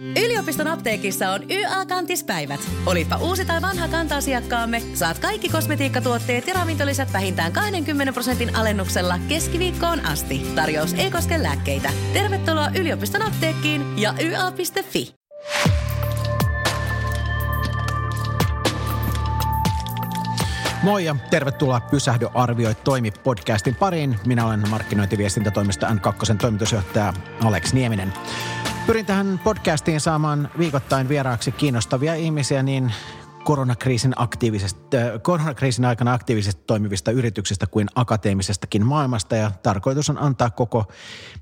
Yliopiston apteekissa on YA-kantispäivät. Olipa uusi tai vanha kanta-asiakkaamme, saat kaikki kosmetiikkatuotteet ja ravintolisät vähintään 20 prosentin alennuksella keskiviikkoon asti. Tarjous ei koske lääkkeitä. Tervetuloa yliopiston apteekkiin ja YA.fi. Moi ja tervetuloa Pysähdy arvioi toimi podcastin pariin. Minä olen markkinointiviestintätoimista N2 toimitusjohtaja Alex Nieminen. Pyrin tähän podcastiin saamaan viikoittain vieraaksi kiinnostavia ihmisiä niin koronakriisin, aktiivisesta, äh, koronakriisin aikana aktiivisesti toimivista yrityksistä kuin akateemisestakin maailmasta ja tarkoitus on antaa koko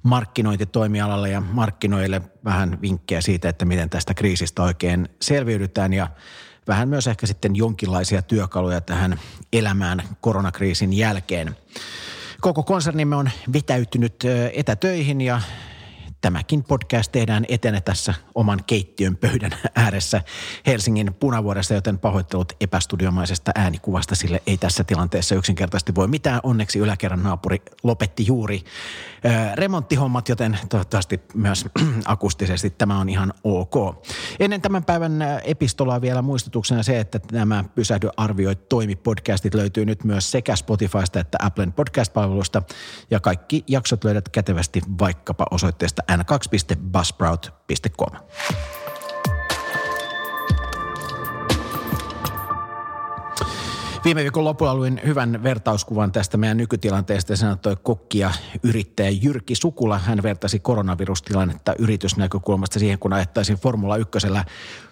markkinointitoimialalle ja markkinoille vähän vinkkejä siitä, että miten tästä kriisistä oikein selviydytään ja vähän myös ehkä sitten jonkinlaisia työkaluja tähän elämään koronakriisin jälkeen. Koko konsernimme on vetäytynyt äh, etätöihin ja tämäkin podcast tehdään etene tässä oman keittiön pöydän ääressä Helsingin punavuodessa, joten pahoittelut epästudiomaisesta äänikuvasta, sille ei tässä tilanteessa yksinkertaisesti voi mitään. Onneksi yläkerran naapuri lopetti juuri remonttihommat, joten toivottavasti myös akustisesti tämä on ihan ok. Ennen tämän päivän epistolaa vielä muistutuksena se, että nämä Pysähdy arvioi toimi podcastit löytyy nyt myös sekä Spotifysta että Applen podcast-palvelusta ja kaikki jaksot löydät kätevästi vaikkapa osoitteesta n2.buzzsprout.com. Viime viikon lopulla luin hyvän vertauskuvan tästä meidän nykytilanteesta. Sen antoi kokki ja yrittäjä Jyrki Sukula. Hän vertasi koronavirustilannetta yritysnäkökulmasta siihen, kun ajettaisiin Formula 1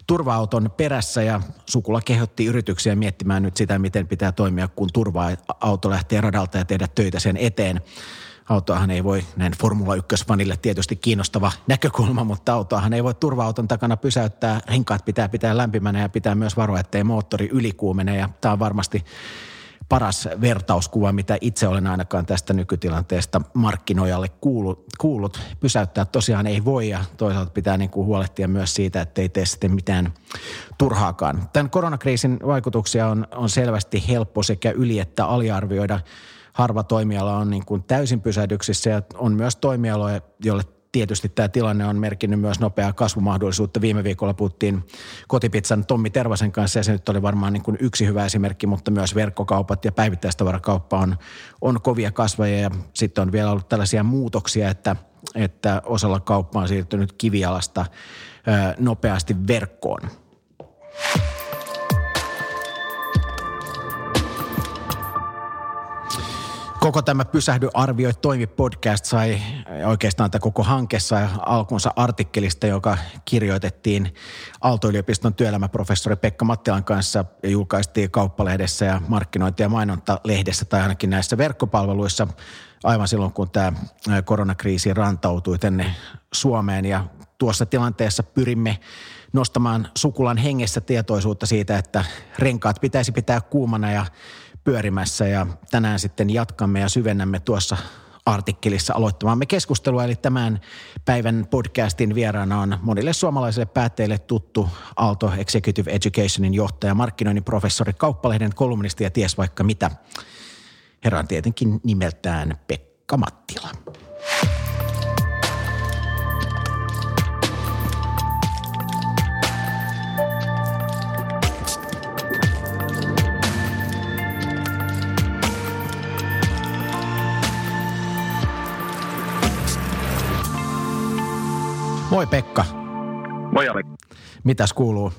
turva-auton perässä ja Sukula kehotti yrityksiä miettimään nyt sitä, miten pitää toimia, kun turva-auto lähtee radalta ja tehdä töitä sen eteen autoahan ei voi, näin Formula 1-fanille tietysti kiinnostava näkökulma, mutta autoahan ei voi turva-auton takana pysäyttää. Renkaat pitää pitää lämpimänä ja pitää myös varoa, ettei moottori ylikuumene ja tämä on varmasti paras vertauskuva, mitä itse olen ainakaan tästä nykytilanteesta markkinoijalle kuullut. kuullut. Pysäyttää tosiaan ei voi ja toisaalta pitää niin kuin huolehtia myös siitä, että ei tee sitten mitään turhaakaan. Tämän koronakriisin vaikutuksia on, on selvästi helppo sekä yli- että aliarvioida – harva toimiala on niin kuin täysin pysähdyksissä ja on myös toimialoja, joille tietysti tämä tilanne on merkinnyt myös nopeaa kasvumahdollisuutta. Viime viikolla puhuttiin kotipizzan Tommi Tervasen kanssa ja se nyt oli varmaan niin kuin yksi hyvä esimerkki, mutta myös verkkokaupat ja päivittäistavarakauppa on, on kovia kasvajia ja sitten on vielä ollut tällaisia muutoksia, että, että osalla kauppa on siirtynyt kivialasta nopeasti verkkoon. Koko tämä Pysähdy arvioi toimi podcast sai oikeastaan tämä koko hanke sai alkunsa artikkelista, joka kirjoitettiin Aalto-yliopiston työelämäprofessori Pekka Mattilan kanssa ja julkaistiin kauppalehdessä ja markkinointi- ja mainontalehdessä tai ainakin näissä verkkopalveluissa aivan silloin, kun tämä koronakriisi rantautui tänne Suomeen. Ja tuossa tilanteessa pyrimme nostamaan sukulan hengessä tietoisuutta siitä, että renkaat pitäisi pitää kuumana ja pyörimässä ja tänään sitten jatkamme ja syvennämme tuossa artikkelissa aloittamaamme keskustelua. Eli tämän päivän podcastin vieraana on monille suomalaisille päättäjille tuttu Aalto Executive Educationin johtaja, markkinoinnin professori, kauppalehden kolumnisti ja ties vaikka mitä. Herra on tietenkin nimeltään Pekka Mattila. Moi Pekka. Moi Ali. Mitäs kuuluu?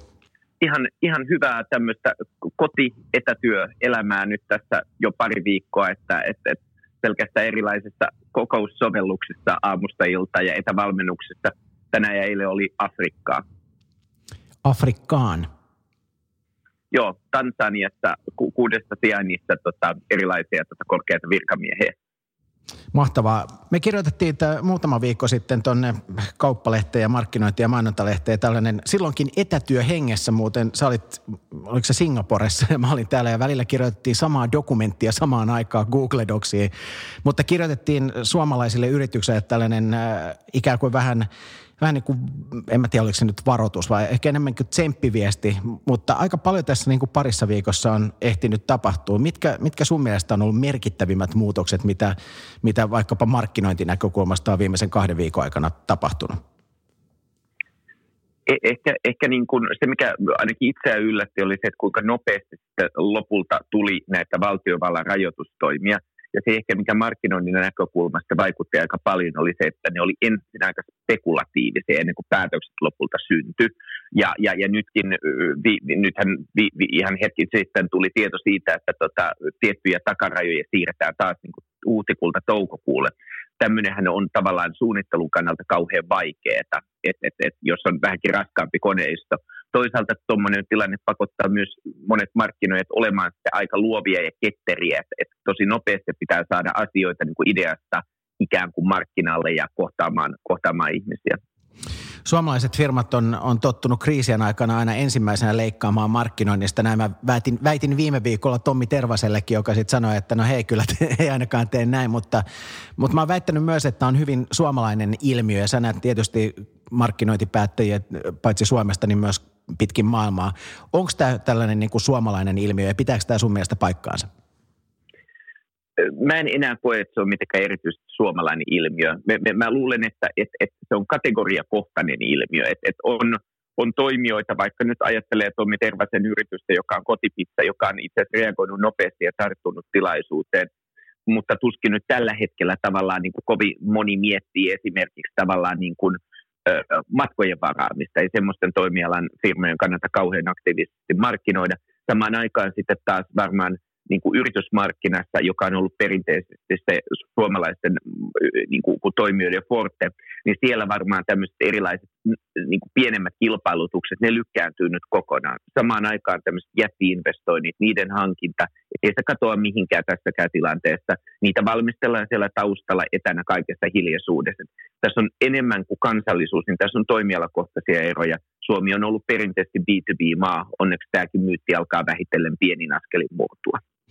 Ihan, ihan hyvää tämmöistä kotietätyöelämää nyt tässä jo pari viikkoa, että, että, että pelkästään erilaisissa kokoussovelluksissa aamusta ilta ja etävalmennuksissa. Tänään ja eilen oli Afrikkaa. Afrikkaan? Joo, Tansaniassa ku, kuudesta sijainnista tota, erilaisia tota, korkeita virkamiehiä. Mahtavaa. Me kirjoitettiin muutama viikko sitten tuonne kauppalehteen ja markkinointi- ja mainontalehteen tällainen silloinkin etätyöhengessä muuten. Sä olit, oliko se Singaporessa ja mä olin täällä ja välillä kirjoitettiin samaa dokumenttia samaan aikaan Google Docsiin. Mutta kirjoitettiin suomalaisille yrityksille tällainen äh, ikään kuin vähän vähän niin kuin, en mä tiedä oliko se nyt varoitus vai ehkä enemmänkin tsemppiviesti, mutta aika paljon tässä niin kuin parissa viikossa on ehtinyt tapahtua. Mitkä, mitkä sun mielestä on ollut merkittävimmät muutokset, mitä, mitä vaikkapa markkinointinäkökulmasta on viimeisen kahden viikon aikana tapahtunut? E- ehkä, ehkä niin kuin se, mikä ainakin itseä yllätti, oli se, että kuinka nopeasti lopulta tuli näitä valtiovallan rajoitustoimia. Ja se ehkä, mikä markkinoinnin näkökulmasta vaikutti aika paljon, oli se, että ne oli ensin aika spekulatiivisia ennen kuin päätökset lopulta syntyi. Ja, ja, ja nytkin, vi, nythän vi, vi, ihan hetki sitten tuli tieto siitä, että tota, tiettyjä takarajoja siirretään taas niin kuin huhtikulta toukokuulle tämmöinenhän on tavallaan suunnittelun kannalta kauhean vaikeaa, että et, et, et, jos on vähänkin raskaampi koneisto. Toisaalta tuommoinen tilanne pakottaa myös monet markkinoijat olemaan aika luovia ja ketteriä, että et tosi nopeasti pitää saada asioita niin kuin ideasta ikään kuin markkinalle ja kohtaamaan, kohtaamaan ihmisiä. Suomalaiset firmat on, on tottunut kriisien aikana aina ensimmäisenä leikkaamaan markkinoinnista. Näin mä väitin, väitin viime viikolla Tommi Tervasellekin, joka sitten sanoi, että no hei, kyllä te, ei ainakaan tee näin, mutta, mutta mä oon väittänyt myös, että on hyvin suomalainen ilmiö ja sä näet tietysti markkinointipäättäjiä paitsi Suomesta, niin myös pitkin maailmaa. Onko tämä tällainen niin kuin suomalainen ilmiö ja pitääkö tämä sun mielestä paikkaansa? mä en enää koe, että se on mitenkään erityisesti suomalainen ilmiö. Mä, mä, mä luulen, että et, et se on kategoriakohtainen ilmiö. Et, et on, on toimijoita, vaikka nyt ajattelee Tommi Tervasen yritystä, joka on kotipizza, joka on itse asiassa reagoinut nopeasti ja tarttunut tilaisuuteen, mutta tuskin nyt tällä hetkellä tavallaan niin kuin kovin moni miettii esimerkiksi tavallaan niin kuin, matkojen varaamista. Ei semmoisten toimialan firmojen kannata kauhean aktiivisesti markkinoida. Samaan aikaan sitten taas varmaan – niin kuin yritysmarkkinassa, joka on ollut perinteisesti se suomalaisten niin kuin, toimijoiden forte, niin siellä varmaan tämmöiset erilaiset niin kuin pienemmät kilpailutukset, ne lykkääntyy nyt kokonaan. Samaan aikaan tämmöiset jättiinvestoinnit, niiden hankinta, ei se katoa mihinkään tässäkään tilanteessa. Niitä valmistellaan siellä taustalla etänä kaikesta hiljaisuudesta. Tässä on enemmän kuin kansallisuus, niin tässä on toimialakohtaisia eroja. Suomi on ollut perinteisesti B2B-maa, onneksi tämäkin myytti alkaa vähitellen pienin askelin muuttua.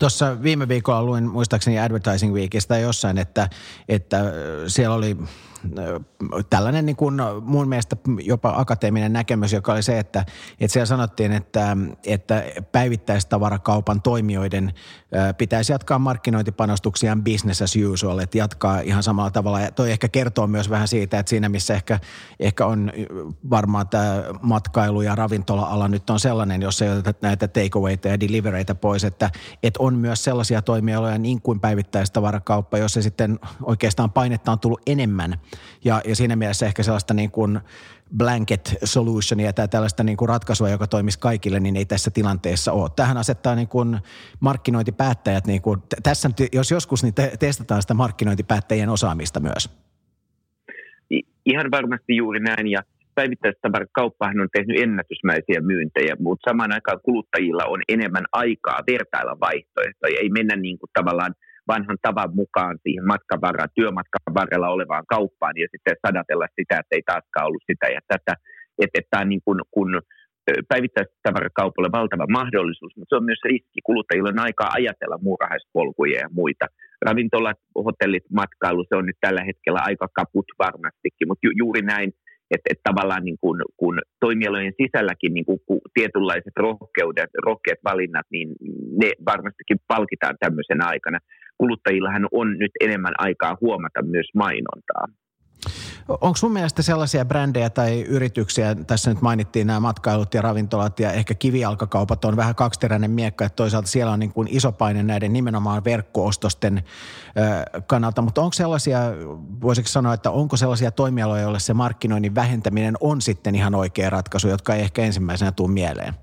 Tuossa viime viikolla luin muistaakseni Advertising Weekistä jossain, että, että siellä oli tällainen niin kuin mun mielestä jopa akateeminen näkemys, joka oli se, että, että siellä sanottiin, että, että päivittäistavarakaupan toimijoiden pitäisi jatkaa markkinointipanostuksiaan business as usual, että jatkaa ihan samalla tavalla. Ja toi ehkä kertoo myös vähän siitä, että siinä missä ehkä, ehkä on varmaan tämä matkailu- ja ravintola-ala nyt on sellainen, jos ei oteta näitä takeawayta ja delivereitä pois, että, että on myös sellaisia toimialoja niin kuin päivittäistavarakauppa, jossa sitten oikeastaan painetta on tullut enemmän – ja, ja siinä mielessä ehkä sellaista niin kuin blanket solutionia tai tällaista niin kuin ratkaisua, joka toimisi kaikille, niin ei tässä tilanteessa ole. Tähän asettaa niin kuin markkinointipäättäjät, niin kuin, tässä jos joskus, niin te, testataan sitä markkinointipäättäjien osaamista myös. Ihan varmasti juuri näin ja kauppahan on tehnyt ennätysmäisiä myyntejä, mutta samaan aikaan kuluttajilla on enemmän aikaa vertailla vaihtoehtoja. Ei mennä niin kuin tavallaan – vanhan tavan mukaan siihen matkan varrella, työmatkan varrella olevaan kauppaan ja sitten sadatella sitä, että ei taaskaan ollut sitä ja tätä. Että, että tämä on niin kuin, kun päivittäistavarakaupalle valtava mahdollisuus, mutta se on myös riski. Kuluttajilla on aikaa ajatella muurahaispolkuja ja muita. Ravintolat, hotellit, matkailu, se on nyt tällä hetkellä aika kaput varmastikin, mutta ju, juuri näin, että, että tavallaan niin kuin, kun toimialojen sisälläkin niin kuin, kun tietynlaiset rohkeudet, rohkeat valinnat, niin ne varmastikin palkitaan tämmöisen aikana kuluttajillahan on nyt enemmän aikaa huomata myös mainontaa. Onko sun mielestä sellaisia brändejä tai yrityksiä, tässä nyt mainittiin nämä matkailut ja ravintolat ja ehkä kivijalkakaupat on vähän kaksiteräinen miekka, että toisaalta siellä on niin kuin iso paine näiden nimenomaan verkkoostosten kannalta, mutta onko sellaisia, voisiko sanoa, että onko sellaisia toimialoja, joille se markkinoinnin vähentäminen on sitten ihan oikea ratkaisu, jotka ei ehkä ensimmäisenä tule mieleen?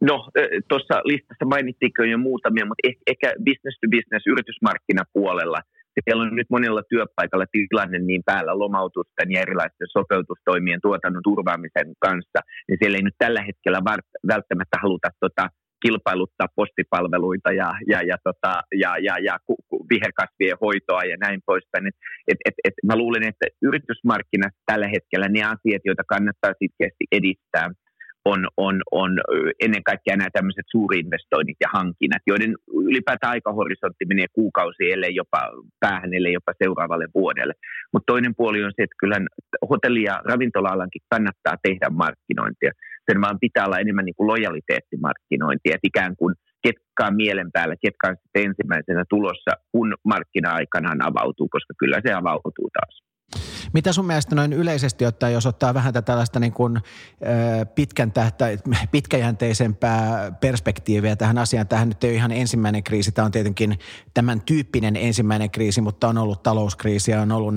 No, tuossa listassa mainittiinko jo muutamia, mutta ehkä business to business yritysmarkkinapuolella. Siellä on nyt monella työpaikalla tilanne niin päällä lomautusten ja erilaisten sopeutustoimien tuotannon turvaamisen kanssa, niin siellä ei nyt tällä hetkellä välttämättä haluta tota, kilpailuttaa postipalveluita ja, ja, ja, tota, ja, ja, ja viherkasvien hoitoa ja näin poispäin. Et, et, et, et mä luulen, että yritysmarkkinat tällä hetkellä ne asiat, joita kannattaa sitkeästi edistää – on, on, on ennen kaikkea nämä tämmöiset suurinvestoinnit ja hankinnat, joiden ylipäätään aikahorisontti menee kuukausi, ellei jopa päähän, ellei jopa seuraavalle vuodelle. Mutta toinen puoli on se, että kyllä hotelli- ja ravintola-alankin kannattaa tehdä markkinointia. Sen vaan pitää olla enemmän niin kuin lojaliteettimarkkinointia, että ikään kuin ketkä on mielen päällä, ketkä on sitten ensimmäisenä tulossa, kun markkina aikanaan avautuu, koska kyllä se avautuu taas. Mitä sun mielestä noin yleisesti ottaen, jos ottaa vähän tällaista niin kuin, pitkän tähtä, pitkäjänteisempää perspektiiviä tähän asiaan. Tähän nyt ei ole ihan ensimmäinen kriisi, tämä on tietenkin tämän tyyppinen ensimmäinen kriisi, mutta on ollut talouskriisiä, on ollut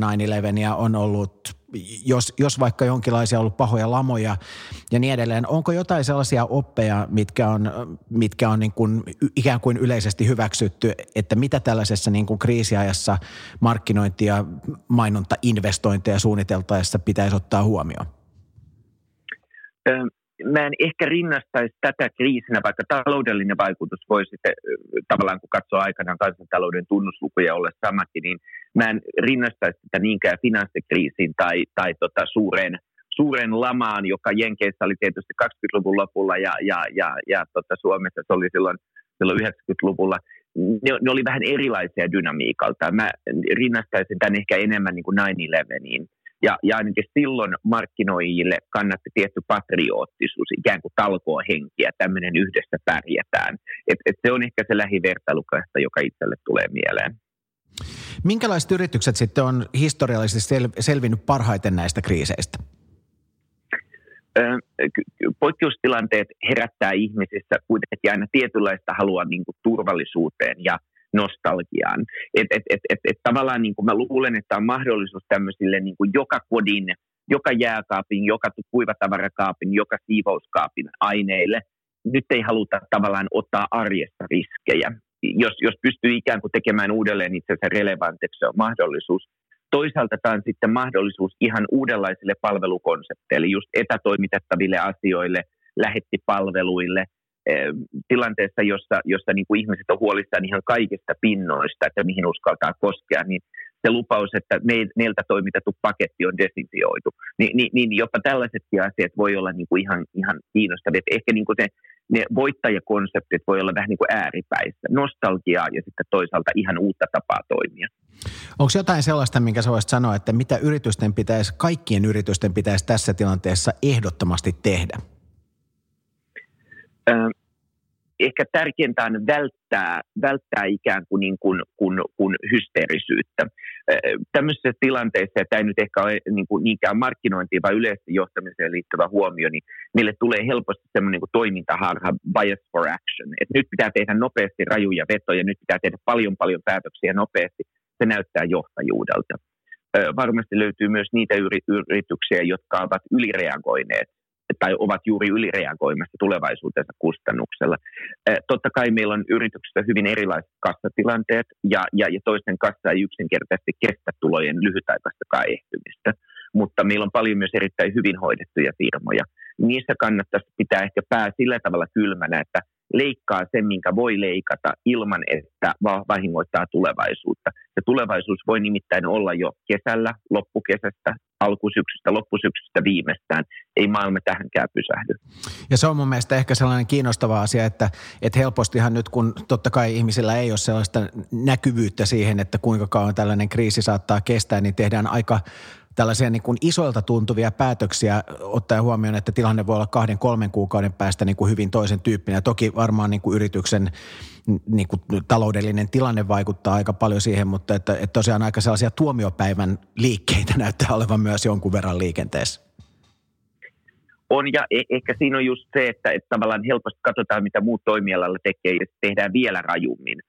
9-11 ja on ollut jos, jos vaikka jonkinlaisia ollut pahoja lamoja ja niin edelleen. Onko jotain sellaisia oppeja, mitkä on, mitkä on niin kuin ikään kuin yleisesti hyväksytty, että mitä tällaisessa niin kuin kriisiajassa markkinointia, mainonta, investointeja suunniteltaessa pitäisi ottaa huomioon? Mä en ehkä rinnastaisi tätä kriisinä, vaikka taloudellinen vaikutus voi sitten tavallaan, kun katsoo aikanaan kansantalouden tunnuslukuja olla samakin, niin mä en rinnastaisi sitä niinkään finanssikriisiin tai, tai tota suureen, suureen lamaan, joka Jenkeissä oli tietysti 20-luvun lopulla ja, ja, ja, ja tota Suomessa se oli silloin, silloin 90-luvulla. Ne, ne oli vähän erilaisia dynamiikalta. Mä rinnastaisin tämän ehkä enemmän niin kuin 9-11iin. Ja, ja ainakin silloin markkinoijille kannatti tietty patrioottisuus, ikään kuin talkohenkiä, tämmöinen yhdessä pärjätään. Et, et se on ehkä se lähivertailukasta, joka itselle tulee mieleen. Minkälaiset yritykset sitten on historiallisesti sel- selvinnyt parhaiten näistä kriiseistä? Poikkeustilanteet herättää ihmisissä kuitenkin aina tietynlaista halua niin kuin turvallisuuteen ja nostalgiaan. Et, et, et, et, et tavallaan niin kuin mä luulen, että on mahdollisuus tämmöisille niin kuin joka kodin, joka jääkaapin, joka kuivatavarakaapin, joka siivouskaapin aineille. Nyt ei haluta tavallaan ottaa arjessa riskejä jos, jos pystyy ikään kuin tekemään uudelleen itsensä relevantiksi, se on mahdollisuus. Toisaalta tämä on sitten mahdollisuus ihan uudenlaisille palvelukonsepteille, just etätoimitettaville asioille, lähettipalveluille, tilanteessa, jossa, jossa niin kuin ihmiset on huolissaan ihan kaikista pinnoista, että mihin uskaltaa koskea, niin se lupaus, että meiltä toimitettu paketti on desinfioitu, niin, niin, niin jopa tällaisetkin asiat voi olla niin kuin ihan, ihan kiinnostavia. Ehkä niin kuin se ne voittajakonseptit voi olla vähän niin kuin ääripäissä. Nostalgiaa ja sitten toisaalta ihan uutta tapaa toimia. Onko jotain sellaista, minkä sä voisit sanoa, että mitä yritysten pitäisi, kaikkien yritysten pitäisi tässä tilanteessa ehdottomasti tehdä? Ehkä tärkeintä on välttää, välttää ikään kuin, niin kuin, kuin, kuin hysteerisyyttä. Tämmöisessä tilanteessa, tämä ei nyt ehkä ole niin kuin niinkään markkinointiin, vaan yleisesti johtamiseen liittyvä huomio, niin meille tulee helposti semmoinen niin toimintaharha, bias for action. Et nyt pitää tehdä nopeasti rajuja vetoja, nyt pitää tehdä paljon paljon päätöksiä nopeasti. Se näyttää johtajuudelta. Varmasti löytyy myös niitä yrityksiä, jotka ovat ylireagoineet tai ovat juuri ylireagoimassa tulevaisuutensa kustannuksella. Totta kai meillä on yrityksissä hyvin erilaiset kassatilanteet ja, ja, ja toisten kassa ei yksinkertaisesti kestä tulojen lyhytaikaista ehtymistä, mutta meillä on paljon myös erittäin hyvin hoidettuja firmoja. Niissä kannattaisi pitää ehkä pää sillä tavalla kylmänä, että leikkaa sen, minkä voi leikata ilman, että vahingoittaa tulevaisuutta. Se tulevaisuus voi nimittäin olla jo kesällä, loppukesästä, alkusyksystä, loppusyksystä viimeistään. Ei maailma tähänkään pysähdy. Ja se on mun mielestä ehkä sellainen kiinnostava asia, että, että helpostihan nyt kun totta kai ihmisillä ei ole sellaista näkyvyyttä siihen, että kuinka kauan tällainen kriisi saattaa kestää, niin tehdään aika tällaisia niin kuin isoilta tuntuvia päätöksiä, ottaen huomioon, että tilanne voi olla kahden, kolmen kuukauden päästä niin kuin hyvin toisen tyyppinen. Ja toki varmaan niin kuin yrityksen niin kuin taloudellinen tilanne vaikuttaa aika paljon siihen, mutta että, että tosiaan aika sellaisia tuomiopäivän liikkeitä näyttää olevan myös jonkun verran liikenteessä. On ja e- ehkä siinä on just se, että, että tavallaan helposti katsotaan, mitä muut toimialalla tekee ja tehdään vielä rajummin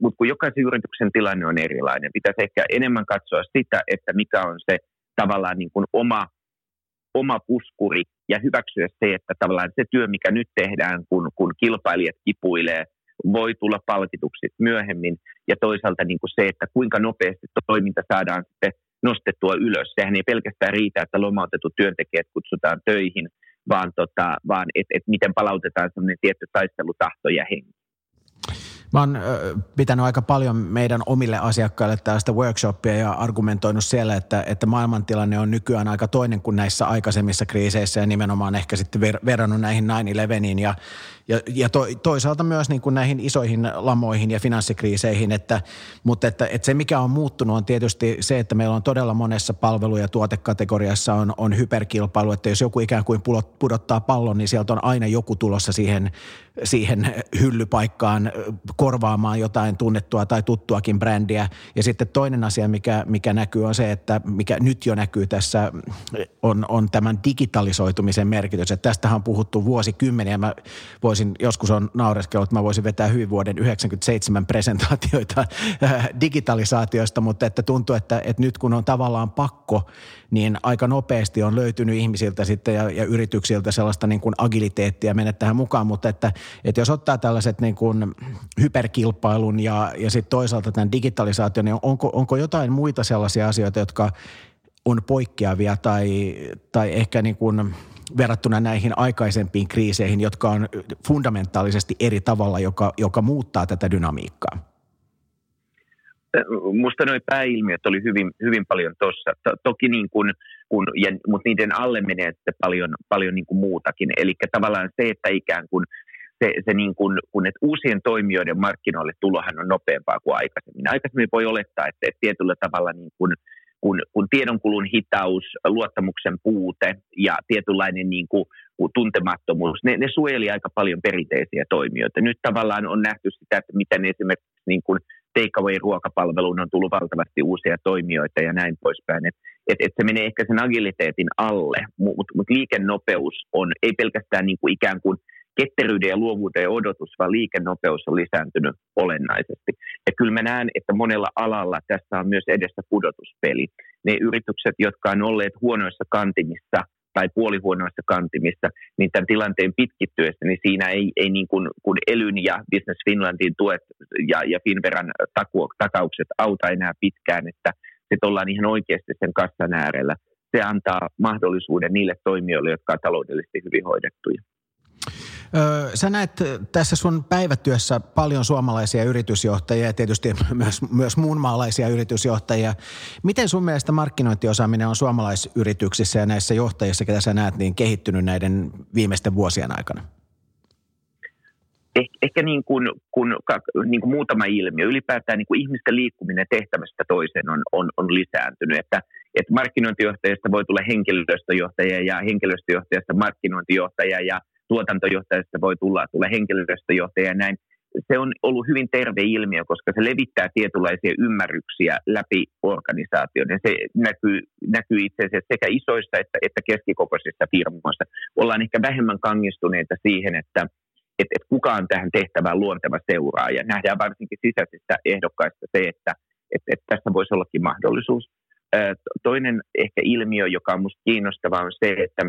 mutta kun jokaisen yrityksen tilanne on erilainen, pitäisi ehkä enemmän katsoa sitä, että mikä on se tavallaan niin kuin oma, oma puskuri ja hyväksyä se, että tavallaan se työ, mikä nyt tehdään, kun, kun kilpailijat kipuilee, voi tulla palkituksi myöhemmin ja toisaalta niin kuin se, että kuinka nopeasti toiminta saadaan sitten nostettua ylös. Sehän ei pelkästään riitä, että lomautetut työntekijät kutsutaan töihin, vaan, tota, vaan että et miten palautetaan sellainen tietty taistelutahto ja henki. Mä oon pitänyt aika paljon meidän omille asiakkaille tällaista workshoppia ja argumentoinut siellä, että, että maailmantilanne on nykyään aika toinen kuin näissä aikaisemmissa kriiseissä ja nimenomaan ehkä sitten ver, verrannut näihin 9-11 ja, ja, ja to, toisaalta myös niin kuin näihin isoihin lamoihin ja finanssikriiseihin, että, mutta että, että se mikä on muuttunut on tietysti se, että meillä on todella monessa palvelu- ja tuotekategoriassa on, on hyperkilpailu, että jos joku ikään kuin pudottaa pallon, niin sieltä on aina joku tulossa siihen, siihen hyllypaikkaan korvaamaan jotain tunnettua tai tuttuakin brändiä. Ja sitten toinen asia, mikä, mikä näkyy on se, että mikä nyt jo näkyy tässä, on, on tämän digitalisoitumisen merkitys. Että tästähän on puhuttu vuosikymmeniä. Mä voisin, joskus on naureskellut, että mä voisin vetää hyvin vuoden 97 presentaatioita äh, digitalisaatioista, mutta että tuntuu, että, että nyt kun on tavallaan pakko, niin aika nopeasti on löytynyt ihmisiltä sitten ja, ja yrityksiltä sellaista niin kuin agiliteettia mennä tähän mukaan, mutta että, että jos ottaa tällaiset niin kuin hyperkilpailun ja, ja sitten toisaalta tämän digitalisaation, niin onko, onko jotain muita sellaisia asioita, jotka on poikkeavia tai, tai ehkä niin kuin verrattuna näihin aikaisempiin kriiseihin, jotka on fundamentaalisesti eri tavalla, joka, joka muuttaa tätä dynamiikkaa? Musta nuo pääilmiöt oli hyvin, hyvin paljon tuossa. toki niin kuin, kun, ja, mutta niiden alle menee sitten paljon, paljon niin kuin muutakin. Eli tavallaan se, että ikään kuin se, se niin kuin, kun että uusien toimijoiden markkinoille tulohan on nopeampaa kuin aikaisemmin. Aikaisemmin voi olettaa, että, että tietyllä tavalla niin kuin, kun, kun tiedonkulun hitaus, luottamuksen puute ja tietynlainen niin kuin, tuntemattomuus, ne, ne suojeli aika paljon perinteisiä toimijoita. Nyt tavallaan on nähty sitä, että miten esimerkiksi niin kuin takeaway-ruokapalveluun on tullut valtavasti uusia toimijoita ja näin poispäin. Että et, et se menee ehkä sen agiliteetin alle, mutta mut liikennopeus on ei pelkästään niin kuin ikään kuin – ketteryyden ja luovuuden odotus, vaan liikennopeus on lisääntynyt olennaisesti. Ja kyllä mä näen, että monella alalla tässä on myös edessä pudotuspeli. Ne yritykset, jotka on olleet huonoissa kantimissa tai puolihuonoissa kantimissa, niin tämän tilanteen pitkittyessä, niin siinä ei, ei niin kuin, kun Elyn ja Business Finlandin tuet ja, ja Finveran taku, takaukset auta enää pitkään, että sitten ollaan ihan oikeasti sen kassan äärellä. Se antaa mahdollisuuden niille toimijoille, jotka ovat taloudellisesti hyvin hoidettuja. Sä näet tässä sun päivätyössä paljon suomalaisia yritysjohtajia ja tietysti myös, myös muunmaalaisia yritysjohtajia. Miten sun mielestä markkinointiosaaminen on suomalaisyrityksissä ja näissä johtajissa, ketä sä näet, niin kehittynyt näiden viimeisten vuosien aikana? Eh, ehkä niin kuin, kun, niin kuin muutama ilmiö. Ylipäätään niin kuin ihmisten liikkuminen tehtävästä toiseen on, on, on lisääntynyt. Että, että markkinointijohtajasta voi tulla henkilöstöjohtaja ja henkilöstöjohtajasta markkinointijohtaja ja – tuotantojohtajasta voi tulla, tulla henkilöstöjohtaja ja näin. Se on ollut hyvin terve ilmiö, koska se levittää tietynlaisia ymmärryksiä läpi organisaation. Ja se näkyy, näkyy itse asiassa sekä isoissa että, että keskikokoisissa firmoissa. Ollaan ehkä vähemmän kangistuneita siihen, että, että, että kuka on tähän tehtävään luonteva seuraaja. Nähdään varsinkin sisäisistä ehdokkaista se, että, että, että tässä voisi ollakin mahdollisuus. Toinen ehkä ilmiö, joka on minusta kiinnostava, on se, että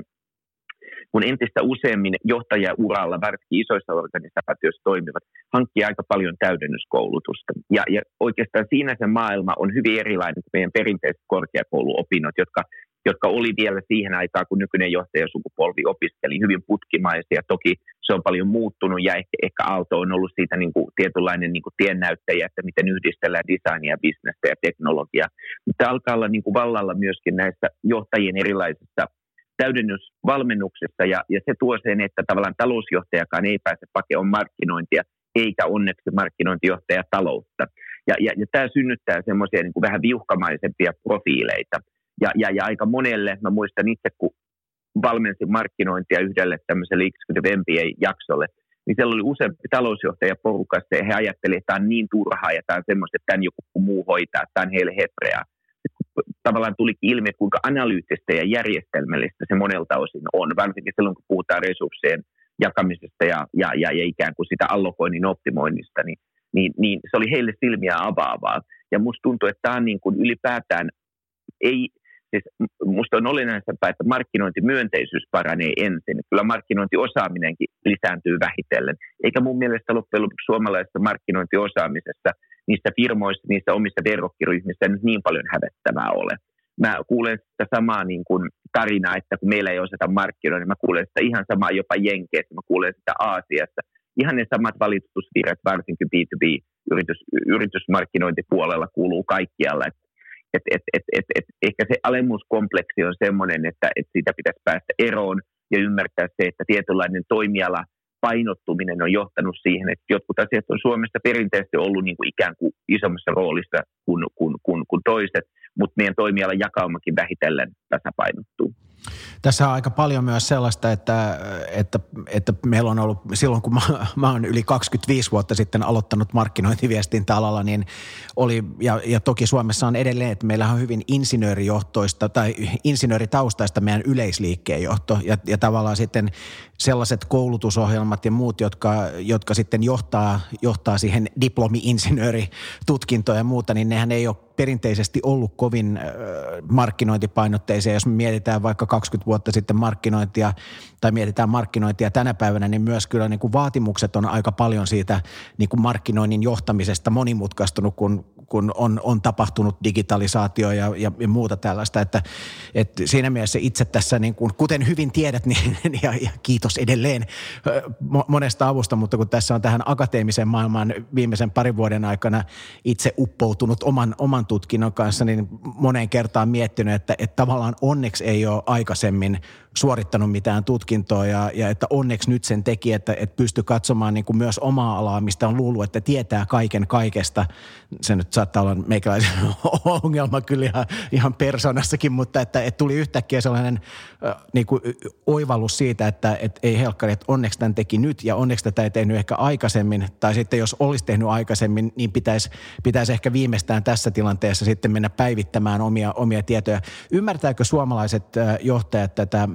kun entistä useammin johtajauralla, varsinkin isoissa organisaatioissa toimivat, hankkii aika paljon täydennyskoulutusta. Ja, ja oikeastaan siinä se maailma on hyvin erilainen kuin meidän perinteiset korkeakouluopinnot, jotka jotka oli vielä siihen aikaan, kun nykyinen johtajasukupolvi opiskeli hyvin putkimaisia. Toki se on paljon muuttunut ja ehkä, ehkä Aalto on ollut siitä niin kuin tietynlainen niin kuin tiennäyttäjä, että miten yhdistellään designia, bisnestä ja teknologiaa. Mutta alkaa olla niin kuin vallalla myöskin näissä johtajien erilaisissa täydennysvalmennuksessa ja, ja se tuo sen, että tavallaan talousjohtajakaan ei pääse pakeon markkinointia eikä onneksi markkinointijohtaja taloutta. Ja, ja, ja tämä synnyttää semmoisia niin vähän viuhkamaisempia profiileita. Ja, ja, ja aika monelle, mä muistan itse, kun valmensin markkinointia yhdelle tämmöiselle Executive MBA-jaksolle, niin siellä oli useampi talousjohtaja porukassa ja he ajattelivat, että tämä on niin turhaa ja tämä on semmoista, että tämän joku muu hoitaa, tämä on heille hetreaa tavallaan tulikin ilmi, kuinka analyyttistä ja järjestelmällistä se monelta osin on, varsinkin silloin, kun puhutaan resurssien jakamisesta ja, ja, ja, ja ikään kuin sitä allokoinnin optimoinnista, niin, niin, niin se oli heille silmiä avaavaa. Ja musta tuntuu, että tämä on niin kuin ylipäätään, ei, siis musta on olennaisempaa, että markkinointimyönteisyys paranee ensin. Kyllä markkinointiosaaminenkin lisääntyy vähitellen. Eikä mun mielestä loppujen lopuksi suomalaisessa markkinointiosaamisessa – niissä firmoissa, niissä omissa verrokkiryhmissä nyt niin paljon hävettävää ole. Mä kuulen sitä samaa niin kuin tarinaa, että kun meillä ei osata markkinoida, niin mä kuulen sitä ihan samaa jopa Jenkeissä, mä kuulen sitä Aasiassa. Ihan ne samat valitusvirrat, varsinkin B2B-yritys, yritysmarkkinointipuolella kuuluu kaikkialla. Et, et, et, et, et, et, ehkä se alemmuuskompleksi on sellainen, että et siitä pitäisi päästä eroon ja ymmärtää se, että tietynlainen toimiala – painottuminen on johtanut siihen, että jotkut asiat on Suomessa perinteisesti ollut niin kuin ikään kuin isommassa roolissa kuin, kuin, kuin, kuin toiset, mutta meidän toimialan jakaumakin vähitellen tasapainottuu. Tässä on aika paljon myös sellaista, että, että, että meillä on ollut silloin, kun mä, mä oon yli 25 vuotta sitten aloittanut markkinointiviestintäalalla, niin oli, ja, ja toki Suomessa on edelleen, että meillä on hyvin insinöörijohtoista tai insinööritaustaista meidän yleisliikkeen johto, ja, ja tavallaan sitten sellaiset koulutusohjelmat ja muut, jotka, jotka sitten johtaa, johtaa siihen diplomi-insinööritutkintoon ja muuta, niin nehän ei ole perinteisesti ollut kovin markkinointipainotteisia. Jos me mietitään vaikka 20 vuotta sitten markkinointia tai mietitään markkinointia tänä päivänä, niin myös kyllä niin kuin vaatimukset on aika paljon siitä niin kuin markkinoinnin johtamisesta monimutkaistunut, kun kun on, on tapahtunut digitalisaatio ja, ja, ja muuta tällaista. Että, että siinä mielessä itse tässä, niin kuin, kuten hyvin tiedät, niin, ja, ja kiitos edelleen monesta avusta, mutta kun tässä on tähän akateemiseen maailmaan viimeisen parin vuoden aikana itse uppoutunut oman, oman tutkinnon kanssa, niin moneen kertaan miettinyt, että, että tavallaan onneksi ei ole aikaisemmin suorittanut mitään tutkintoa ja, ja että onneksi nyt sen teki, että, että pystyi katsomaan niin kuin myös omaa alaa, mistä on luullut, että tietää kaiken kaikesta. Se nyt saattaa olla meikäläisen ongelma kyllä ihan, ihan persoonassakin, mutta että, että tuli yhtäkkiä sellainen niin kuin oivallus siitä, että, että ei helkkari, että onneksi tämän teki nyt ja onneksi tätä ei tehnyt ehkä aikaisemmin. Tai sitten jos olisi tehnyt aikaisemmin, niin pitäisi, pitäisi ehkä viimeistään tässä tilanteessa sitten mennä päivittämään omia, omia tietoja. Ymmärtääkö suomalaiset johtajat tätä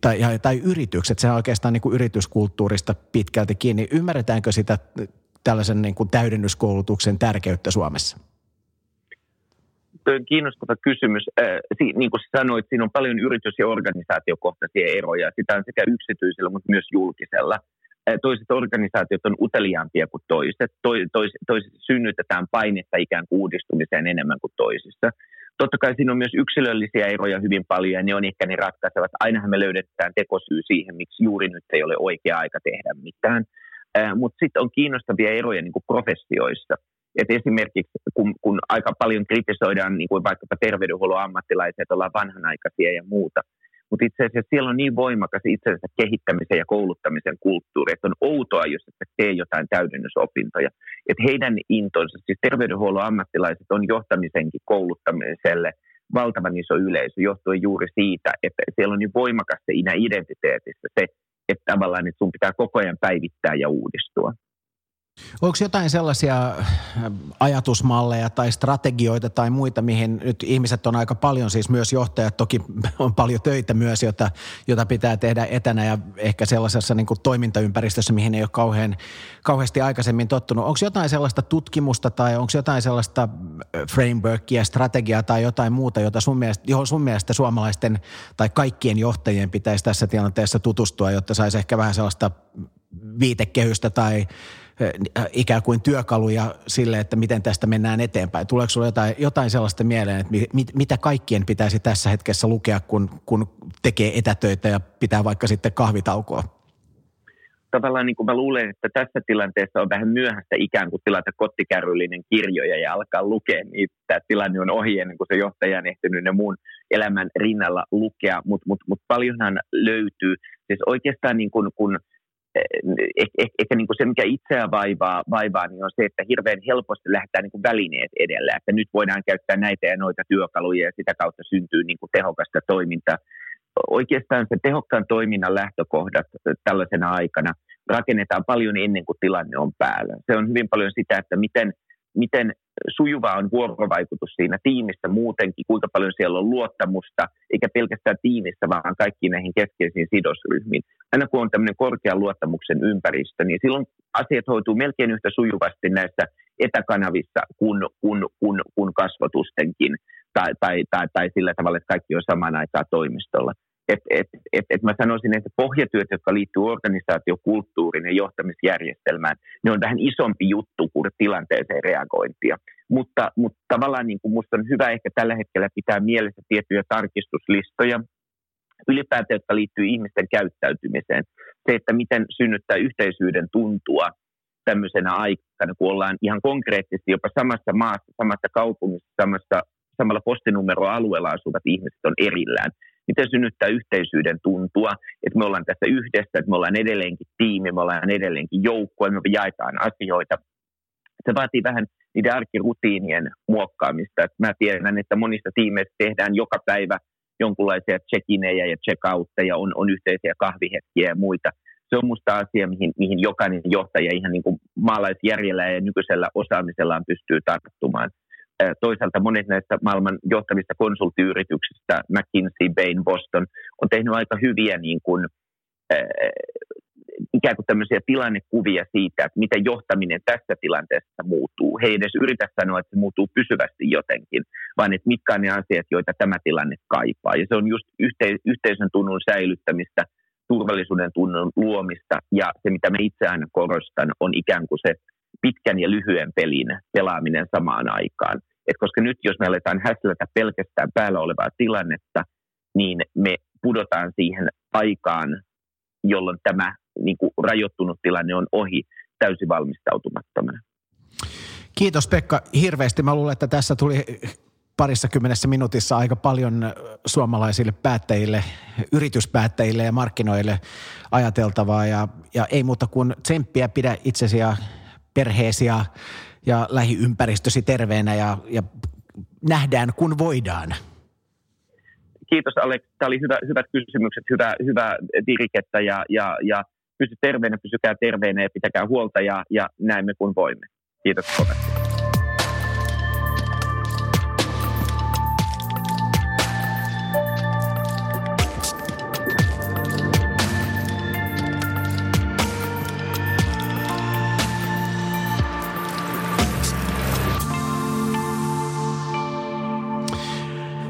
tai, tai yritykset, se on oikeastaan niin kuin yrityskulttuurista pitkälti kiinni. Ymmärretäänkö sitä tällaisen niin kuin täydennyskoulutuksen tärkeyttä Suomessa? kiinnostava kysymys. Niin kuin sanoit, siinä on paljon yritys- ja organisaatiokohtaisia eroja. Sitä on sekä yksityisellä, mutta myös julkisella. Toiset organisaatiot on uteliaampia kuin toiset. Toiset synnytetään painetta ikään kuin uudistumiseen enemmän kuin toisissa. Totta kai siinä on myös yksilöllisiä eroja hyvin paljon ja ne on ehkä ne ratkaisevat. Ainahan me löydetään tekosyy siihen, miksi juuri nyt ei ole oikea aika tehdä mitään. Mutta sitten on kiinnostavia eroja niin professioissa. Et esimerkiksi kun, kun aika paljon kritisoidaan niin kuin vaikkapa terveydenhuollon ammattilaisia, että ollaan vanhanaikaisia ja muuta – mutta itse asiassa siellä on niin voimakas itsensä kehittämisen ja kouluttamisen kulttuuri, että on outoa, jos et tee jotain täydennysopintoja. Että heidän intonsa, siis terveydenhuollon ammattilaiset on johtamisenkin kouluttamiselle valtavan iso yleisö johtuen juuri siitä, että siellä on niin voimakas se identiteetissä se, että tavallaan että sun pitää koko ajan päivittää ja uudistua. Onko jotain sellaisia äh, ajatusmalleja tai strategioita tai muita, mihin nyt ihmiset on aika paljon, siis myös johtajat, toki on paljon töitä myös, jota, jota pitää tehdä etänä ja ehkä sellaisessa niin kuin toimintaympäristössä, mihin ei ole kauhean, kauheasti aikaisemmin tottunut. Onko jotain sellaista tutkimusta tai onko jotain sellaista äh, frameworkia, strategiaa tai jotain muuta, jota sun mielestä, johon sun mielestä suomalaisten tai kaikkien johtajien pitäisi tässä tilanteessa tutustua, jotta saisi ehkä vähän sellaista viitekehystä tai ikään kuin työkaluja sille, että miten tästä mennään eteenpäin? Tuleeko sinulle jotain, jotain sellaista mieleen, että mit, mitä kaikkien pitäisi tässä hetkessä lukea, kun, kun tekee etätöitä ja pitää vaikka sitten kahvitaukoa? Tavallaan niin kuin mä luulen, että tässä tilanteessa on vähän myöhäistä ikään kuin tilata kottikärryllinen kirjoja ja alkaa lukea niitä. Tämä tilanne on ohi ennen kuin se johtaja on ehtinyt ne muun elämän rinnalla lukea, mutta mut, mut paljonhan löytyy. Siis oikeastaan niin kuin, kun – ehkä, eh, ehkä niin kuin se, mikä itseä vaivaa, vaivaa, niin on se, että hirveän helposti lähdetään niin kuin välineet edellä, että nyt voidaan käyttää näitä ja noita työkaluja ja sitä kautta syntyy niin kuin tehokasta toimintaa. Oikeastaan se tehokkaan toiminnan lähtökohdat tällaisena aikana rakennetaan paljon ennen kuin tilanne on päällä. Se on hyvin paljon sitä, että miten – miten sujuva on vuorovaikutus siinä tiimissä muutenkin, kuinka paljon siellä on luottamusta, eikä pelkästään tiimissä, vaan kaikkiin näihin keskeisiin sidosryhmiin. Aina kun on tämmöinen korkean luottamuksen ympäristö, niin silloin asiat hoituu melkein yhtä sujuvasti näissä etäkanavissa kuin, kuin, kuin, kuin kasvotustenkin, tai, tai, tai, tai sillä tavalla, että kaikki on samaan aikaan toimistolla et, et, et, et mä sanoisin, että pohjatyöt, jotka liittyy organisaatiokulttuuriin ja johtamisjärjestelmään, ne on vähän isompi juttu kuin tilanteeseen reagointia. Mutta, mutta tavallaan niin kuin musta on hyvä ehkä tällä hetkellä pitää mielessä tiettyjä tarkistuslistoja, ylipäätään, jotka liittyy ihmisten käyttäytymiseen. Se, että miten synnyttää yhteisyyden tuntua tämmöisenä aikana, kun ollaan ihan konkreettisesti jopa samassa maassa, samassa kaupungissa, samassa, samalla postinumeroalueella asuvat ihmiset on erillään miten synnyttää yhteisyyden tuntua, että me ollaan tässä yhdessä, että me ollaan edelleenkin tiimi, me ollaan edelleenkin joukko, me jaetaan asioita. Se vaatii vähän niiden arkirutiinien muokkaamista. Mä tiedän, että monista tiimeistä tehdään joka päivä jonkunlaisia check-inejä ja check-outteja, on, on yhteisiä kahvihetkiä ja muita. Se on musta asia, mihin, mihin jokainen johtaja ihan niin kuin maalaisjärjellä ja nykyisellä osaamisellaan pystyy tarttumaan. Toisaalta monet näistä maailman johtavista konsulttiyrityksistä, McKinsey, Bain, Boston, on tehnyt aika hyviä niin kuin, ikään kuin tämmöisiä tilannekuvia siitä, että miten johtaminen tässä tilanteessa muuttuu. He ei edes yritä sanoa, että se muuttuu pysyvästi jotenkin, vaan että mitkä on ne asiat, joita tämä tilanne kaipaa. Ja se on just yhte- yhteisön tunnun säilyttämistä, turvallisuuden tunnon luomista ja se, mitä me itse aina korostan, on ikään kuin se pitkän ja lyhyen pelin pelaaminen samaan aikaan. Et koska nyt jos me aletaan häslätä pelkästään päällä olevaa tilannetta, niin me pudotaan siihen aikaan, jolloin tämä niin kuin rajoittunut tilanne on ohi täysin valmistautumattomana. Kiitos Pekka hirveästi. Mä luulen, että tässä tuli parissa kymmenessä minuutissa aika paljon suomalaisille päättäjille, yrityspäättäjille ja markkinoille ajateltavaa. Ja, ja ei muuta kuin tsemppiä, pidä itsesi ja perheesi ja, ja lähiympäristösi terveenä ja, ja nähdään kun voidaan. Kiitos Alex. Tämä oli hyvä, hyvät kysymykset, hyvä, hyvä virikettä ja, ja, ja pysy terveenä, pysykää terveenä ja pitäkää huolta ja, ja näemme kun voimme. Kiitos kovasti.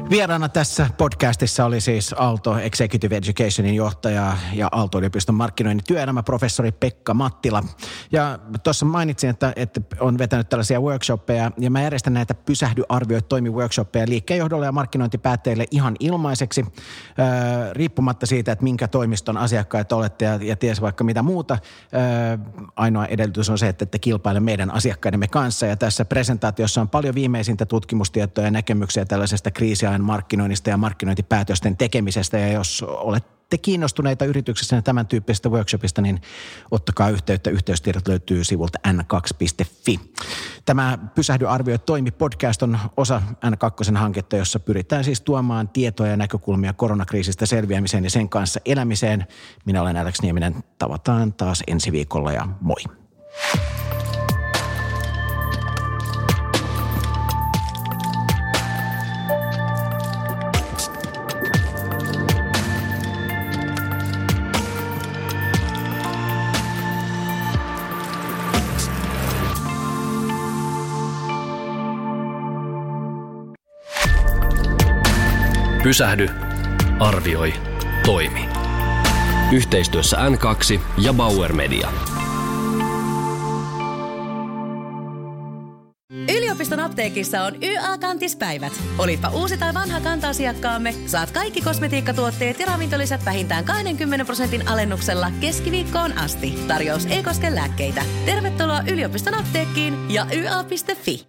Vieraana tässä podcastissa oli siis Aalto Executive Educationin johtaja ja Aalto-yliopiston markkinoinnin työelämäprofessori Pekka Mattila. Ja tuossa mainitsin, että, että on vetänyt tällaisia workshoppeja ja mä järjestän näitä pysähdy, arvioi, toimi workshoppeja liikkeenjohdolle ja markkinointipäätteille ihan ilmaiseksi, äh, riippumatta siitä, että minkä toimiston asiakkaat olette ja, ja ties vaikka mitä muuta. Äh, ainoa edellytys on se, että te kilpaile meidän asiakkaidemme kanssa ja tässä presentaatiossa on paljon viimeisintä tutkimustietoja ja näkemyksiä tällaisesta kriisiä ajan markkinoinnista ja markkinointipäätösten tekemisestä. Ja jos olette kiinnostuneita yrityksessä tämän tyyppisestä workshopista, niin ottakaa yhteyttä. Yhteystiedot löytyy sivulta n2.fi. Tämä Pysähdy arvioi toimi podcast on osa N2-hanketta, jossa pyritään siis tuomaan tietoja ja näkökulmia koronakriisistä selviämiseen ja sen kanssa elämiseen. Minä olen Alex Nieminen. Tavataan taas ensi viikolla ja moi. Pysähdy, arvioi, toimi. Yhteistyössä N2 ja Bauer Media. Yliopiston apteekissa on YA-kantispäivät. Olipa uusi tai vanha kanta-asiakkaamme, saat kaikki kosmetiikkatuotteet ja ravintolisät vähintään 20 prosentin alennuksella keskiviikkoon asti. Tarjous ei koske lääkkeitä. Tervetuloa yliopiston apteekkiin ja YA.fi.